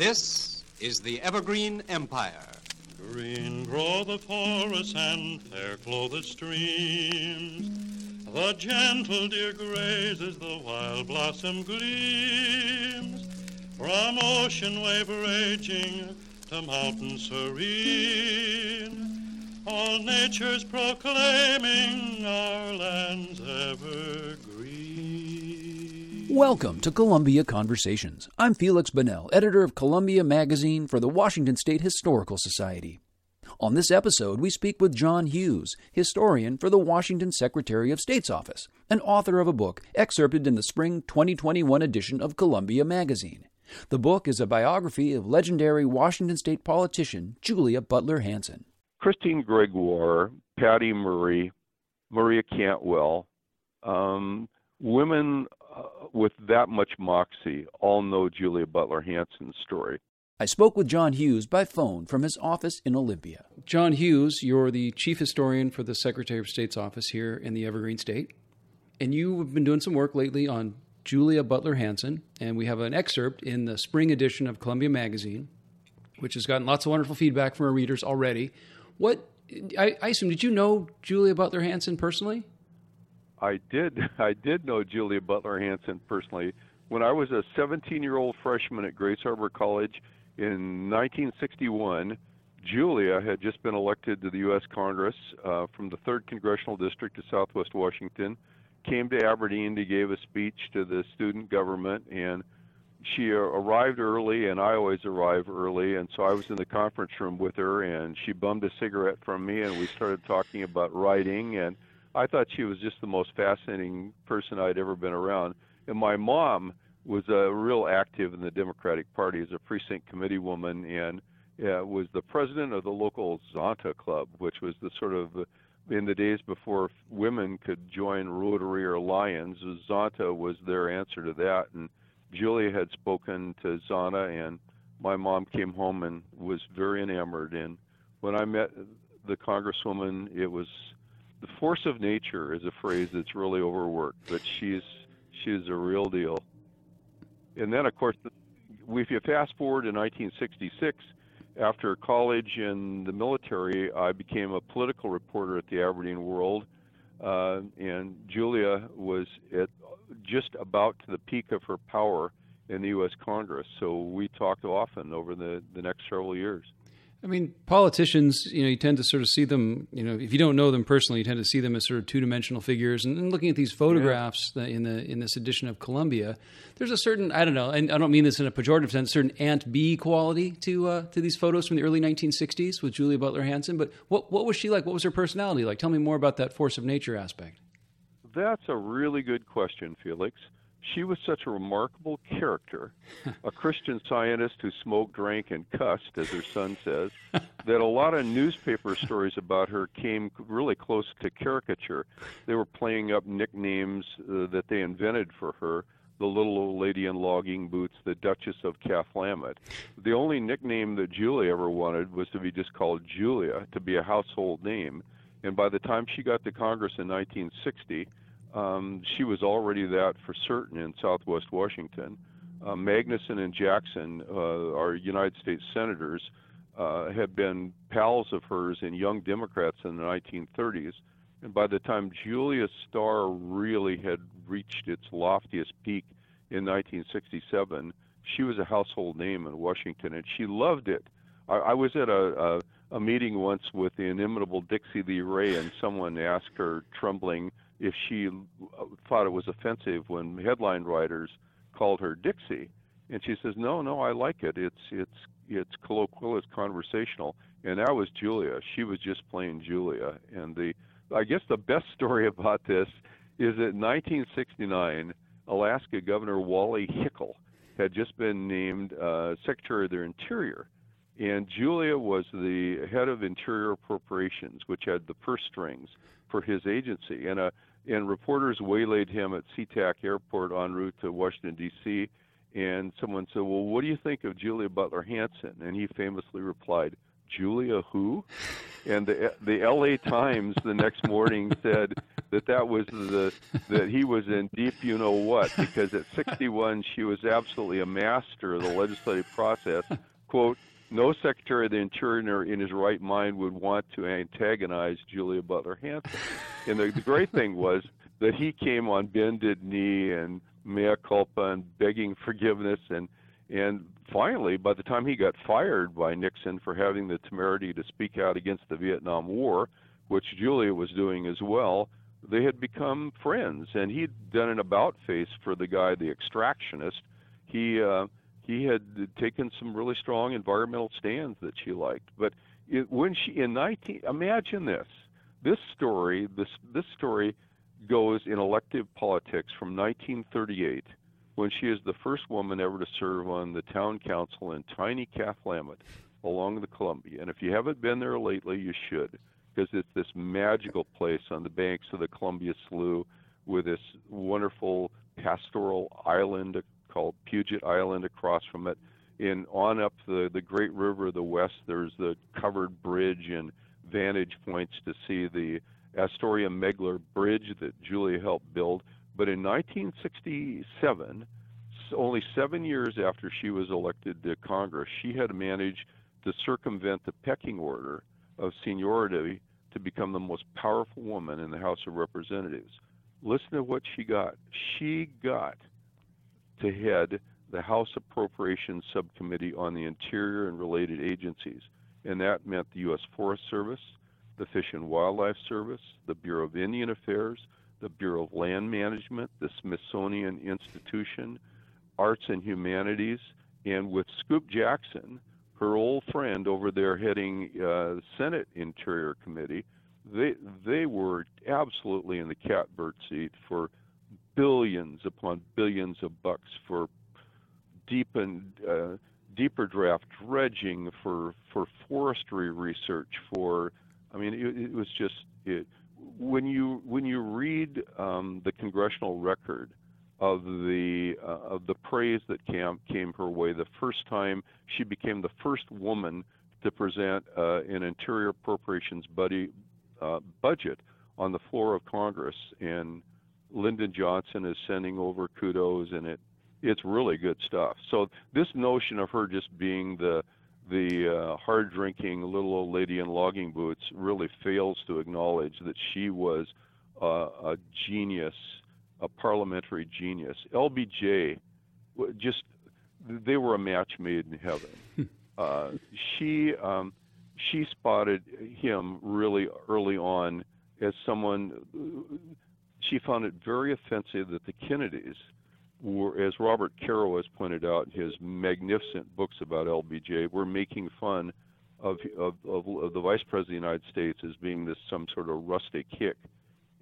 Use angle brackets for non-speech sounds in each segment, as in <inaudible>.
This is the Evergreen Empire. Green grow the forests and fair flow the streams. The gentle deer grazes, the wild blossom gleams. From ocean wave raging to mountain serene, all nature's proclaiming our land's evergreen. Welcome to Columbia Conversations. I'm Feliks Banel, editor of Columbia Magazine for the Washington State Historical Society. On this episode, we speak with John Hughes, historian for the Washington Secretary of State's office, and author of a book excerpted in the spring 2021 edition of Columbia Magazine. The book is a biography of legendary Washington State politician Julia Butler Hansen. Christine Gregoire, Patty Murray, Maria Cantwell, um, women Uh, with that much moxie all know Julia Butler Hansen's story. I spoke with John Hughes by phone from his office in Olympia. John Hughes, you're the chief historian for the Secretary of State's office here in the Evergreen State. And you have been doing some work lately on Julia Butler Hansen. And we have an excerpt in the spring edition of Columbia Magazine, which has gotten lots of wonderful feedback from our readers already. What, I, I assume, did you know Julia Butler Hansen personally? I did. <laughs> I did know Julia Butler Hansen personally. When I was a 17 year old freshman at Grays Harbor College, in 1961, Julia had just been elected to the U.S. Congress uh, from the 3rd Congressional District of Southwest Washington, came to Aberdeen to give a speech to the student government, and she arrived early, and I always arrive early, and so I was in the conference room with her, and she bummed a cigarette from me, and we started talking about writing, and I thought she was just the most fascinating person I'd ever been around. And my mom, was uh, real active in the Democratic Party as a precinct committee woman and uh, was the president of the local Zonta Club, which was the sort of uh, in the days before women could join Rotary or Lions, Zonta was their answer to that. And Julia had spoken to Zonta, and my mom came home and was very enamored. And when I met the Congresswoman, it was the force of nature is a phrase that's really overworked, but she's she's a real deal and then, of course, if you fast forward to 1966, after college and the military, I became a political reporter at the Aberdeen World, uh, and Julia was at just about to the peak of her power in the U.S. Congress. So we talked often over the, the next several years. I mean, politicians, you know, you tend to sort of see them, you know, if you don't know them personally, you tend to see them as sort of two-dimensional figures. And, and looking at these photographs yeah. in the in this edition of Columbia, there's a certain, I don't know, and I don't mean this in a pejorative sense, certain Aunt Bee quality to uh, to these photos from the early 1960s with Julia Butler Hansen. But what what was she like? What was her personality like? Tell me more about that force of nature aspect. That's a really good question, Feliks she was such a remarkable character, <laughs> a Christian scientist who smoked, drank, and cussed, as her son says, <laughs> that a lot of newspaper stories about her came really close to caricature. They were playing up nicknames uh, that they invented for her. The little old lady in logging boots, the Duchess of Cathlamet. The only nickname that Julia ever wanted was to be just called Julia, to be a household name. And by the time she got to Congress in 1960, um, she was already that for certain in Southwest Washington. Uh, Magnuson and Jackson, uh, our United States senators, uh, had been pals of hers and Young Democrats in the 1930s. And by the time Julia's star really had reached its loftiest peak in 1967, she was a household name in Washington, and she loved it. I, I was at a, a, a meeting once with the inimitable Dixy Lee Ray, and someone asked her, trembling, if she thought it was offensive when headline writers called her Dixy, and she says, "No, no, I like it. It's it's it's colloquial, it's conversational." And that was Julia. She was just plain Julia. And the I guess the best <laughs> story about this is that in 1969, Alaska Governor Wally Hickel had just been named uh, Secretary of the Interior. And Julia was the head of Interior Appropriations, which had the purse strings for his agency. And a and reporters waylaid him at SeaTac Airport en route to Washington D.C. And someone said, "Well, what do you think of Julia Butler Hansen?" And he famously replied, Julia who? <laughs> And the the L.A. Times the next morning said that that was the that he was in deep you know what because at 61 she was absolutely a master of the legislative process. Quote, no Secretary of the Interior in his right mind would want to antagonize Julia Butler Hansen. And the, the great thing was that he came on bended knee and mea culpa and begging forgiveness and and finally by the time he got fired by Nixon for having the temerity to speak out against the Vietnam War, which Julia was doing as well, they had become friends and he'd done an about face for the guy the extractionist. He uh he had taken some really strong environmental stands that she liked. But it, when she in 19, imagine this. This story, this this story goes in elective politics from 1938, when she is the first woman ever to serve on the town council in tiny Cathlamet along the Columbia. And if you haven't been there lately, you should, because it's this magical place on the banks of the Columbia Slough with this wonderful pastoral island called Puget Island across from it. and on up the the Great River of the West, there's the covered bridge and vantage points to see the Astoria Megler Bridge that Julia helped build. But in 1967, only seven years after she was elected to Congress, she had managed to circumvent the pecking order of seniority to become the most powerful woman in the House of Representatives. Listen to what she got. She got to head the House Appropriations Subcommittee on the Interior and related agencies, and that meant the U.S. Forest Service, the Fish and Wildlife Service, the Bureau of Indian Affairs, the Bureau of Land Management, the Smithsonian Institution, Arts and Humanities, and with Scoop Jackson, her old friend over there heading uh, Senate Interior Committee, they they were absolutely in the catbird seat for billions upon billions of bucks for deep and uh, deeper draft dredging for for forestry research for I mean it, it was just it when you when you read um, the congressional record of the uh, of the praise that came came her way the first time she became the first woman to present uh, an interior appropriations buddy, uh, budget on the floor of Congress and Lyndon Johnson is sending over kudos, and it it's really good stuff. So this notion of her just being the the uh, hard drinking little old lady in logging boots really fails to acknowledge that she was uh, a genius, a parliamentary genius. LBJ, just they were a match made in heaven. <laughs> uh, she um, she spotted him really early on as someone she found it very offensive that the Kennedys were, as Robert Caro has pointed out in his magnificent books about LBJ, were making fun of, of, of, of the Vice President of the United States as being this some sort of rustic hick.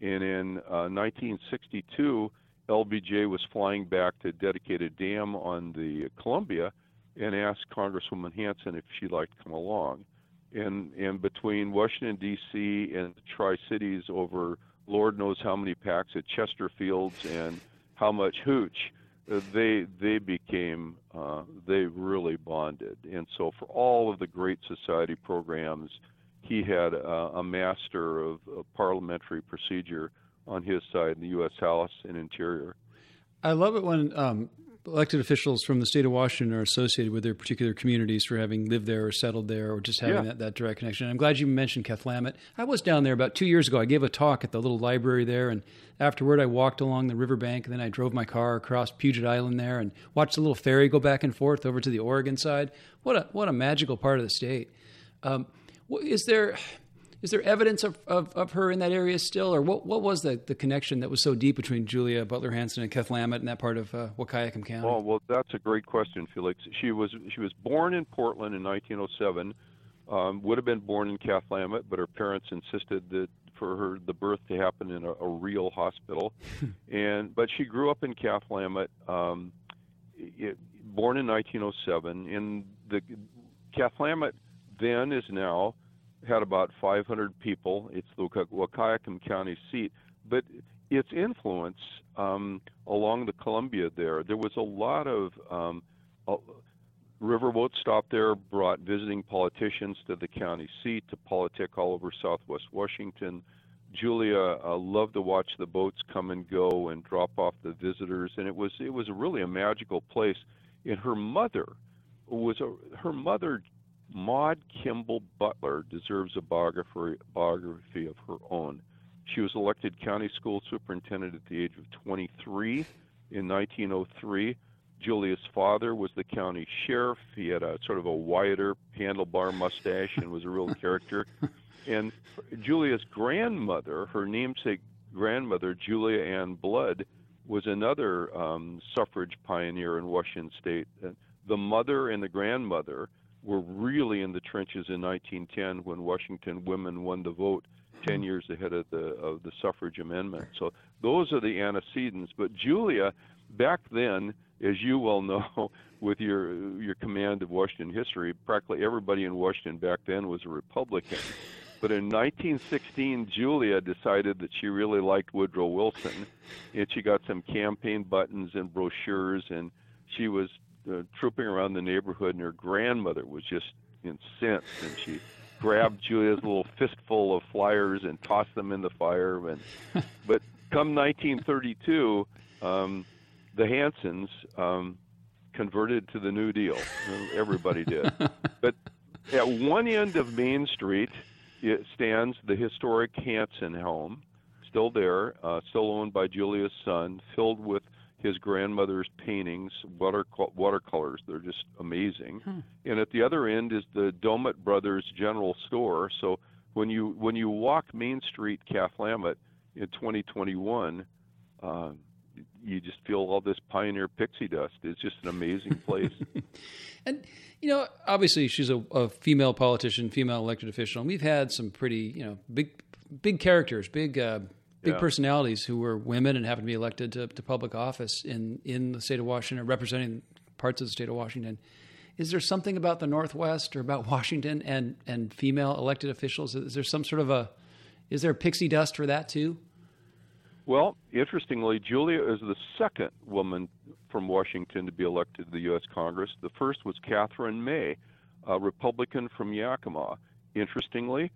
And in uh, 1962, LBJ was flying back to dedicate a dam on the Columbia and asked Congresswoman Hansen if she'd like to come along. And, and between Washington, D.C. and the Tri Cities over Lord knows how many packs at Chesterfields and how much hooch. Uh, they they became uh, they really bonded, and so for all of the Great Society programs, he had a, a master of, of parliamentary procedure on his side in the U.S. House and Interior. I love it when um, elected officials from the state of Washington are associated with their particular communities for having lived there or settled there or just having yeah. that, that direct connection. I'm glad you mentioned Cathlamet. I was down there about two years ago. I gave a talk at the little library there, and afterward, I walked along the riverbank, and then I drove my car across Puget Island there and watched the little ferry go back and forth over to the Oregon side. What a what a magical part of the state. Um, is there is there evidence of, of, of, her in that area still, or what, what was the, the connection that was so deep between Julia Butler Hansen and Cathlamet in that part of uh, Wahkiakum County? Well, well, that's a great question, Feliks. She was she was born in Portland in 1907. Um, would have been born in Cathlamet, but her parents insisted that for her the birth to happen in a, a real hospital. <laughs> and but she grew up in Cathlamet, um, it, born in 1907. In the Cathlamet then is now had about 500 people. It's the Wahkiakum County seat, but its influence um, along the Columbia there, there was a lot of um, riverboat stop there brought visiting politicians to the county seat to politic all over southwest Washington. Julia uh, loved to watch the boats come and go and drop off the visitors, and it was it was really a magical place. And her mother was a, her mother, Maud Kimball Butler, deserves a biography biography of her own. She was elected county school superintendent at the age of 23 in 1903. Julia's father was the county sheriff. He had a sort of a wider handlebar mustache and was a real character. <laughs> And Julia's grandmother, her namesake grandmother, Julia Ann Blood, was another um, suffrage pioneer in Washington State. And the mother and the grandmother were really in the trenches in 1910 when Washington women won the vote mm-hmm. 10 years ahead of the of the suffrage amendment. So those are the antecedents. But Julia, back then, as you well know, <laughs> with your your command of Washington history, practically everybody in Washington back then was a Republican. But in 1916, Julia decided that she really liked Woodrow Wilson, and she got some campaign buttons and brochures, and she was uh, trooping around the neighborhood, and her grandmother was just incensed, and she grabbed Julia's little fistful of flyers and tossed them in the fire. And <laughs> but come 1932, um, the Hansens um, converted to the New Deal. Everybody did. <laughs> but at one end of Main Street it stands the historic Hansen home, still there, uh, still owned by Julia's son, filled with his grandmother's paintings, water watercolors. They're just amazing. Hmm. And at the other end is the Domit Brothers General Store. So when you when you walk Main Street, Cathlamet in 2021, uh, you just feel all this pioneer pixie dust. It's just an amazing <laughs> place. and you know, obviously, she's a, a, female politician, female elected official, and we've had some pretty you know big big characters, big. Uh, big yeah. personalities who were women and happened to be elected to, to public office in, in the state of Washington, representing parts of the state of Washington. Is there something about the Northwest or about <laughs> Washington and, and female elected officials? Is there some sort of a is there pixie dust for that too? Well, interestingly, Julia is the second woman from Washington to be elected to the U.S. Congress. The first was Catherine May, a Republican from Yakima. Interestingly,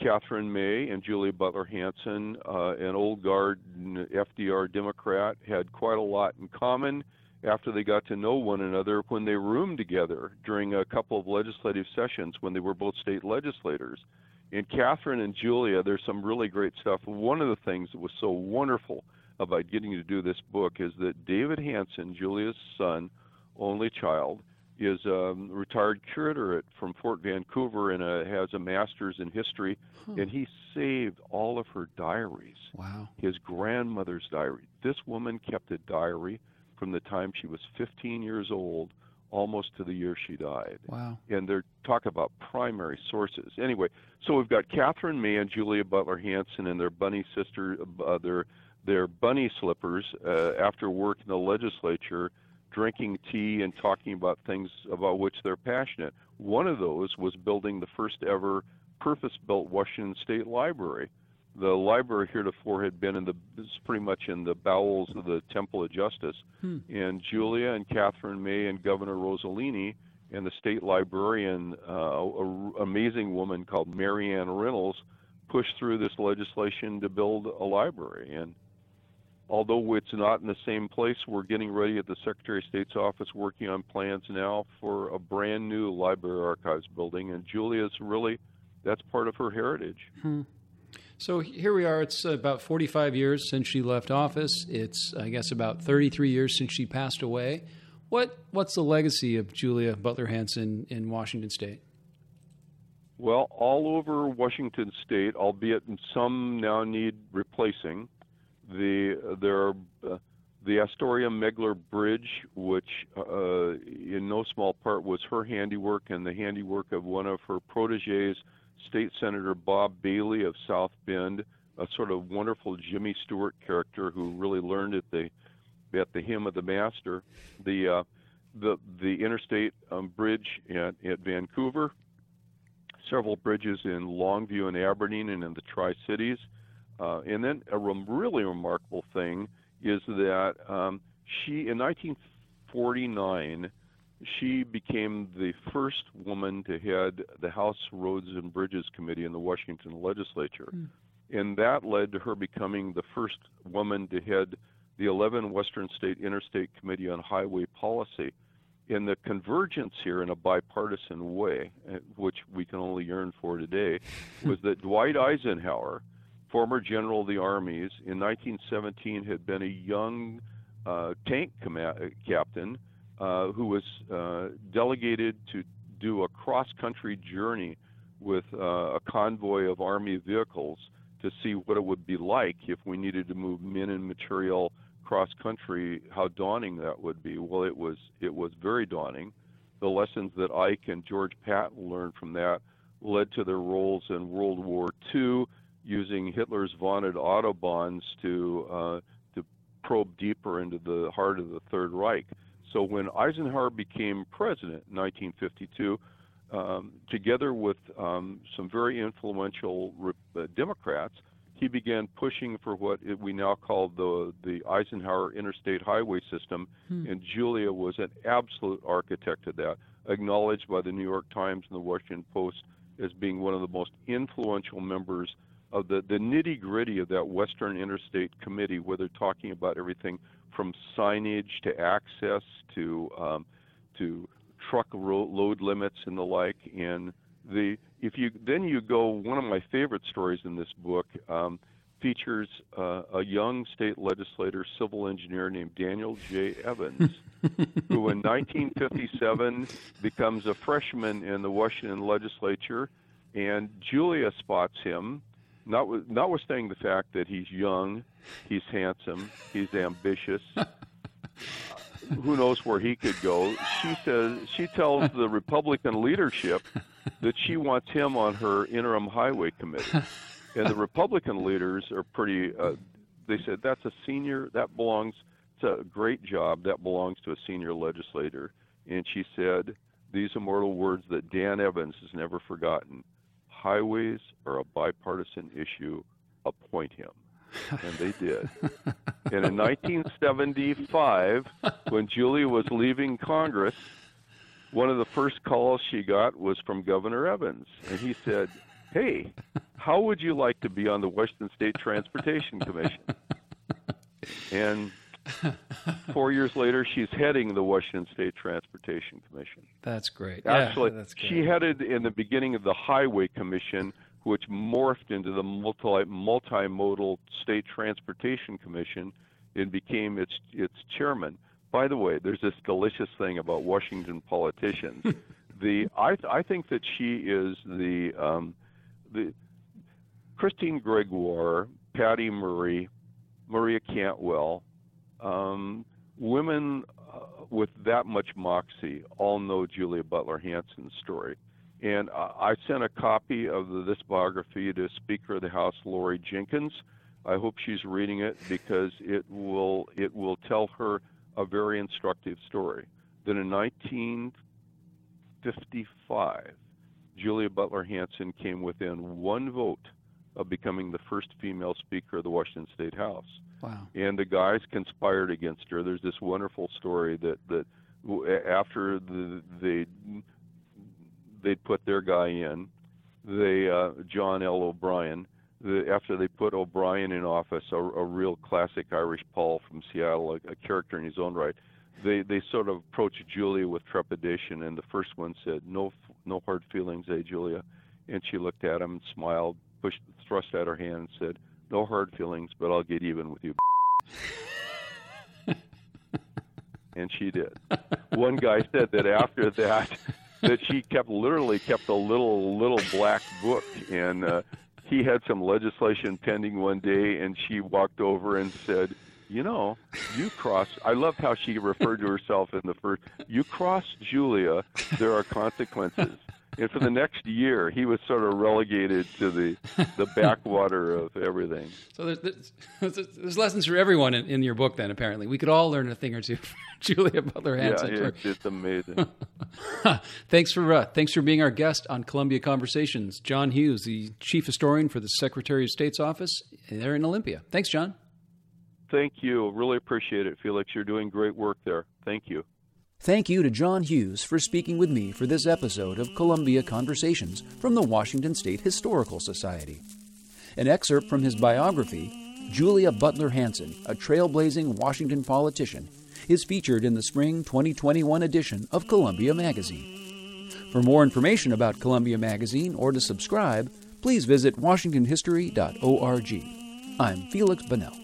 Catherine May and Julia Butler Hansen, uh, an old guard FDR Democrat, had quite a lot in common after they got to know one another when they roomed together during a couple of legislative sessions when they were both state legislators in Catherine and Julia, there's some really great stuff. One of the things that was so wonderful about getting to do this book is that David Hansen, Julia's son, only child, is a retired curator at, from Fort Vancouver and a, has a master's in history, huh. and he saved all of her diaries. Wow. His grandmother's diary. This woman kept a diary from the time she was 15 years old almost to the year she died. Wow. And they're talk about primary sources. Anyway, so we've got Catherine May and Julia Butler Hansen and their bunny sister, uh, their their bunny slippers uh, after work in the legislature, drinking tea and talking about things about which they're passionate. One of those was building the first ever purpose-built Washington State Library the library heretofore had been in the it's pretty much in the bowels of the Temple of Justice, hmm. and Julia and Catherine May and Governor Rosellini and the state librarian, uh, an amazing woman called Maryan Reynolds, pushed through this legislation to build a library. And although it's not in the same place, we're getting ready at the Secretary of State's office working on plans now for a brand new library archives building. And Julia's really that's part of her heritage. Hmm. So here we are. It's about 45 years since she left office. It's, I guess, about 33 years since she passed away. What What's the legacy of Julia Butler Hansen in Washington State? Well, all over Washington State, albeit some now need replacing. The there are uh, the Astoria Megler Bridge, which uh, in no small part was her handiwork and the handiwork of one of her proteges, State Senator Bob Bailey of South Bend, a sort of wonderful Jimmy Stewart character who really learned at the at the hymn of the master. The uh, the the interstate um, bridge at, at Vancouver, several bridges in Longview and Aberdeen and in the Tri Cities, uh, and then a re- really remarkable thing is that um, she in 1949 she became the first woman to head the House Roads and Bridges Committee in the Washington legislature. Mm. And that led to her becoming the first woman to head the 11 Western State Interstate Committee on Highway Policy. In the convergence here in a bipartisan way, uh, which we can only yearn for today, <laughs> was that Dwight Eisenhower, former general of the armies, in 1917 had been a young uh, tank com- captain uh, who was uh, delegated to do a cross country journey with uh, a convoy of Army vehicles to see what it would be like if we needed to move men and material cross country, how daunting that would be. Well, it was it was very daunting. The lessons that Ike and George Patton learned from that led to their roles in World War II, using Hitler's vaunted autobahns to uh, to probe deeper into the heart of the Third Reich. So when Eisenhower became president in 1952, um, together with um, some very influential uh, Democrats, he began pushing for what we now call the the Eisenhower Interstate Highway System, hmm. and Julia was an absolute architect of that, acknowledged by the New York Times and the Washington Post as being one of the most influential members of the, the nitty gritty of that Western Interstate Committee, where they're talking about everything from signage to access to um, to truck ro- load limits and the like. And the if you then you go one of my favorite stories in this book um, features uh, a young state legislator, civil engineer named Daniel J. Evans, <laughs> who in 1957 becomes a freshman in the Washington legislature, and Julia spots him not, notwithstanding the fact that he's young, he's handsome, he's ambitious. <laughs> who knows where he could go? She says she tells the Republican leadership that she wants him on her interim highway committee, and the Republican leaders are pretty. Uh, they said that's a senior that belongs. It's a great job that belongs to a senior legislator. And she said these immortal words that Dan Evans has never forgotten highways are a bipartisan issue, appoint him. And they did. and in 1975, <laughs> when Julie was leaving Congress, one of the first calls she got was from Governor Evans. And he said, Hey, how would you like to be on the Washington State Transportation Commission? And <laughs> Four years later, she's heading the Washington State Transportation Commission. That's great. Actually, yeah, that's great. she headed in the beginning of the Highway Commission, which morphed into the multi multimodal State Transportation Commission and became its its chairman. By the way, there's this delicious thing about Washington politicians. <laughs> the I I think that she is the um, the Christine Gregoire, Patty Murray, Maria Cantwell, um, women uh, with that much moxie all know Julia Butler Hansen's story. And I sent a copy of this biography to Speaker of the House Laurie Jinkins. I hope she's reading it because it will it will tell her a very instructive story. That in 1955, Julia Butler Hansen came within one vote of becoming the first female Speaker of the Washington State House. Wow. And the guys conspired against her. There's this wonderful story that that after the, they they'd put their guy in, they uh, John L. O'Brien. The, after they put O'Brien in office, a, a real classic Irish pol from Seattle, a, a character in his own right, they they sort of approached Julia with trepidation, and the first one said, "No, no hard feelings, eh, Julia?" And she looked at him, and smiled, pushed, thrust out her hand, and said, "No hard feelings, but I'll get even with you." <laughs> and she did. One guy said that after that, that she kept literally kept a little little black book, and uh, he had some legislation pending one day, and she walked over and said, "You know, you cross." I loved how she referred to herself in the first. You cross Julia, there are consequences and for the next year, he was sort of relegated to the the <laughs> backwater of everything. So there's, there's, there's lessons for everyone in, in, your book. Then apparently, we could all learn a thing or two from <laughs> Julia Butler Hansen. Yeah, it's, it's amazing. <laughs> thanks for uh, thanks for being our guest on Columbia Conversations, John Hughes, the chief historian for the Secretary of State's office there in Olympia. Thanks, John. Thank you. Really appreciate it, Feliks. You're doing great work there. Thank you. Thank you to John Hughes for speaking with me for this episode of Columbia Conversations from the Washington State Historical Society. An excerpt from his biography, Julia Butler Hansen, a trailblazing Washington politician, is featured in the spring 2021 edition of Columbia Magazine. For more information about Columbia Magazine or to subscribe, please visit washingtonhistory.org. I'm Feliks Banel.